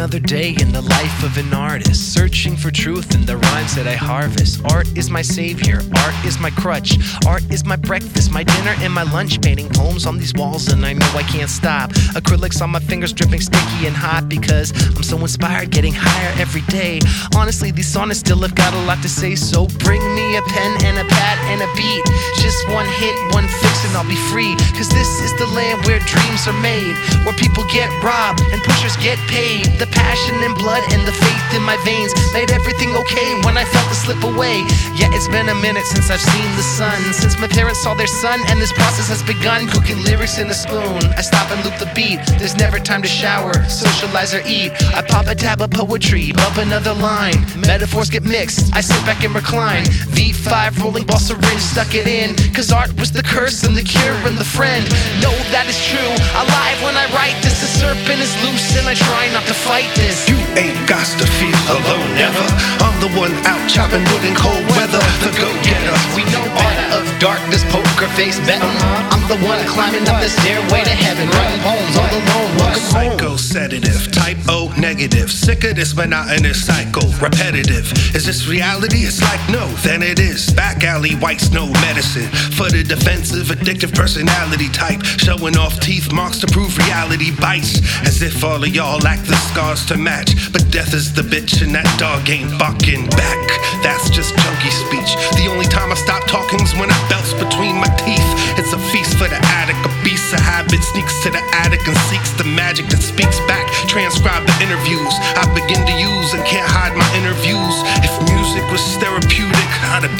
Another day in the life of an artist, searching for truth in the rhymes that I harvest. Art is my savior, art is my crutch, art is my breakfast, my dinner, and my lunch. Painting poems on these walls, and I know I can't stop. Acrylics on my fingers dripping sticky and hot because I'm so inspired, getting higher every day. Honestly, these sonnets still have got a lot to say, so bring me a pen and a pad and a beat. Just one hit, one fix, and I'll be free. Cause this is the land where dreams are made, where people get robbed and pushers get paid. The passion and blood and the faith in my veins made everything okay when I felt the slip away. Yeah, it's been a minute since I've seen the sun, since my parents saw their son, and this process has begun. Cooking lyrics in a spoon, I stop and loop the beat. There's never time to shower, socialize or eat. I pop a tab of poetry, bump another line. Metaphors get mixed, I sit back and recline. V5 rolling ball syringe, stuck it in. Cause art was the curse and the cure and the friend. Know that is true, alive when I write this. The serpent is loose and I try not to fight this. You ain't got to feel alone, never. I'm the one out chopping wood in cold weather, the go getter. We know art of darkness, poker face betting. I'm the one climbing up the stairway to heaven, writing poems all alone. Welcome home. Psycho sedative, type O negative. Sick of this monotonous cycle, repetitive. Is this reality? It's like no, then it is. Alley, white snow medicine. For the defensive, addictive personality type. Showing off teeth marks to prove reality bites. As if all of y'all lack the scars to match. But death is the bitch, and that dog ain't barking back. That's just junkie speech. The only time I stop talking is when I belts between my teeth. It's a feast for the addict, a beast of habit sneaks to the attic and seeks the magic that speaks back. Transcribe the interviews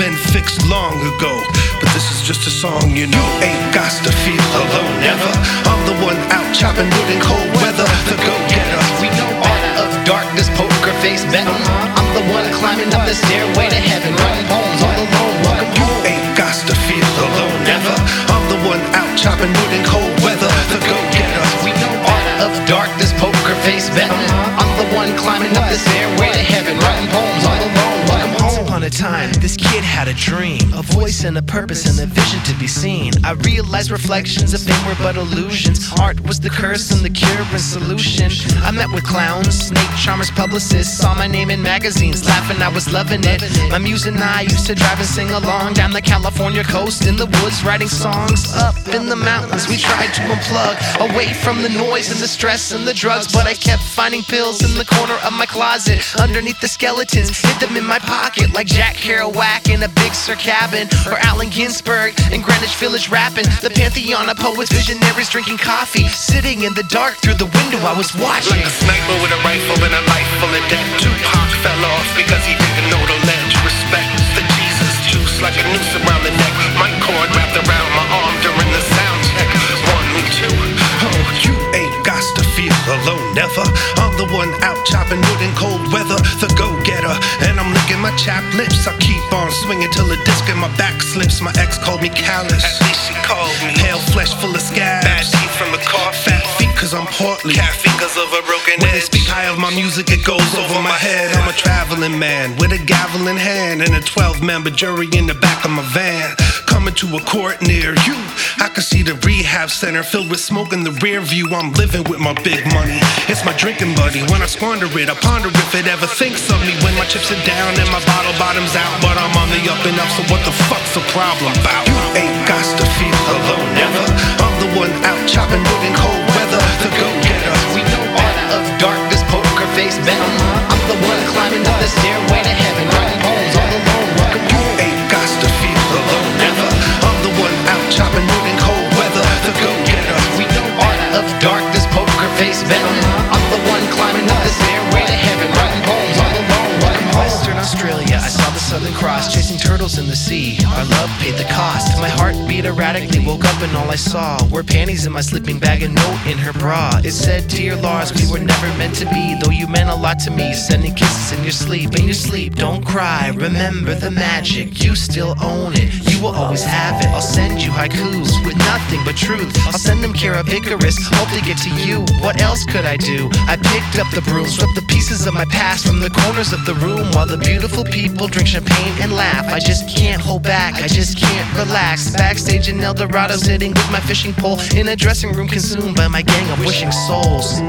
been fixed long ago. But this is just a song, you know. Ain't got to feel alone, never. I'm the one out chopping wood in cold weather, the go getter. We know art of darkness, poker face betting. I'm the one climbing up the stairway to heaven, writing poems all alone. Welcome You home. ain't got to feel alone, never. I'm the one out chopping wood in cold weather, the go getter. We know art of darkness, poker face betting. Had a dream, a voice and a purpose and a vision to be seen. I realized reflections of fame were but illusions. Art was the curse and the cure and solution. I met with clowns, snake charmers, publicists, saw my name in magazines, laughing, I was loving it. My muse and I used to drive and sing along down the California coast in the woods, writing songs up in the mountains. We tried to unplug away from the noise and the stress and the drugs, but I kept finding pills in the corner of my closet, underneath the skeletons, hid them in my pocket like Jack Kerouac in a Big Sur cabin, or Allen Ginsberg in Greenwich Village rapping. The pantheon of poets, visionaries drinking coffee, sitting in the dark through the window I was watching. Like a sniper with a rifle and a life full of death. Tupac fell off because he didn't know I'm the one out chopping wood in cold weather, the go getter. And I'm licking my chapped lips. I keep on swinging till the disc in my back slips. My ex called me callous. At least she called me. Pale flesh full of scabs. I'm portly. Caffeine cause of a broken When they speak high of my music, it goes over my head. I'm a traveling man with a gavel in hand and a 12 member jury in the back of my van. Coming to a court near you. I can see the rehab center filled with smoke in the rear view. I'm living with my big money. It's my drinking buddy. When I squander it, I ponder if it ever thinks of me. When my chips are down and my bottle bottoms out, but I'm on the up and up. So what the fuck's the problem about? You ain't got to feel alone, never. I'm the one saw Cross, chasing turtles in the sea. Our love paid the cost. My heart beat erratically, woke up and all I saw were panties in my sleeping bag, a note in her bra. It said, Dear Lars, we were never meant to be, though you meant a lot to me. Sending kisses in your sleep, in your sleep, don't cry. Remember the magic, you still own it. Will always have it. I'll send you haikus with nothing but truth. I'll send them Kara Icarus, hope they get to you. What else could I do? I picked up the broom, swept the pieces of my past from the corners of the room while the beautiful people drink champagne and laugh. I just can't hold back, I just can't relax. Backstage in El Dorado, sitting with my fishing pole in a dressing room consumed by my gang of wishing souls.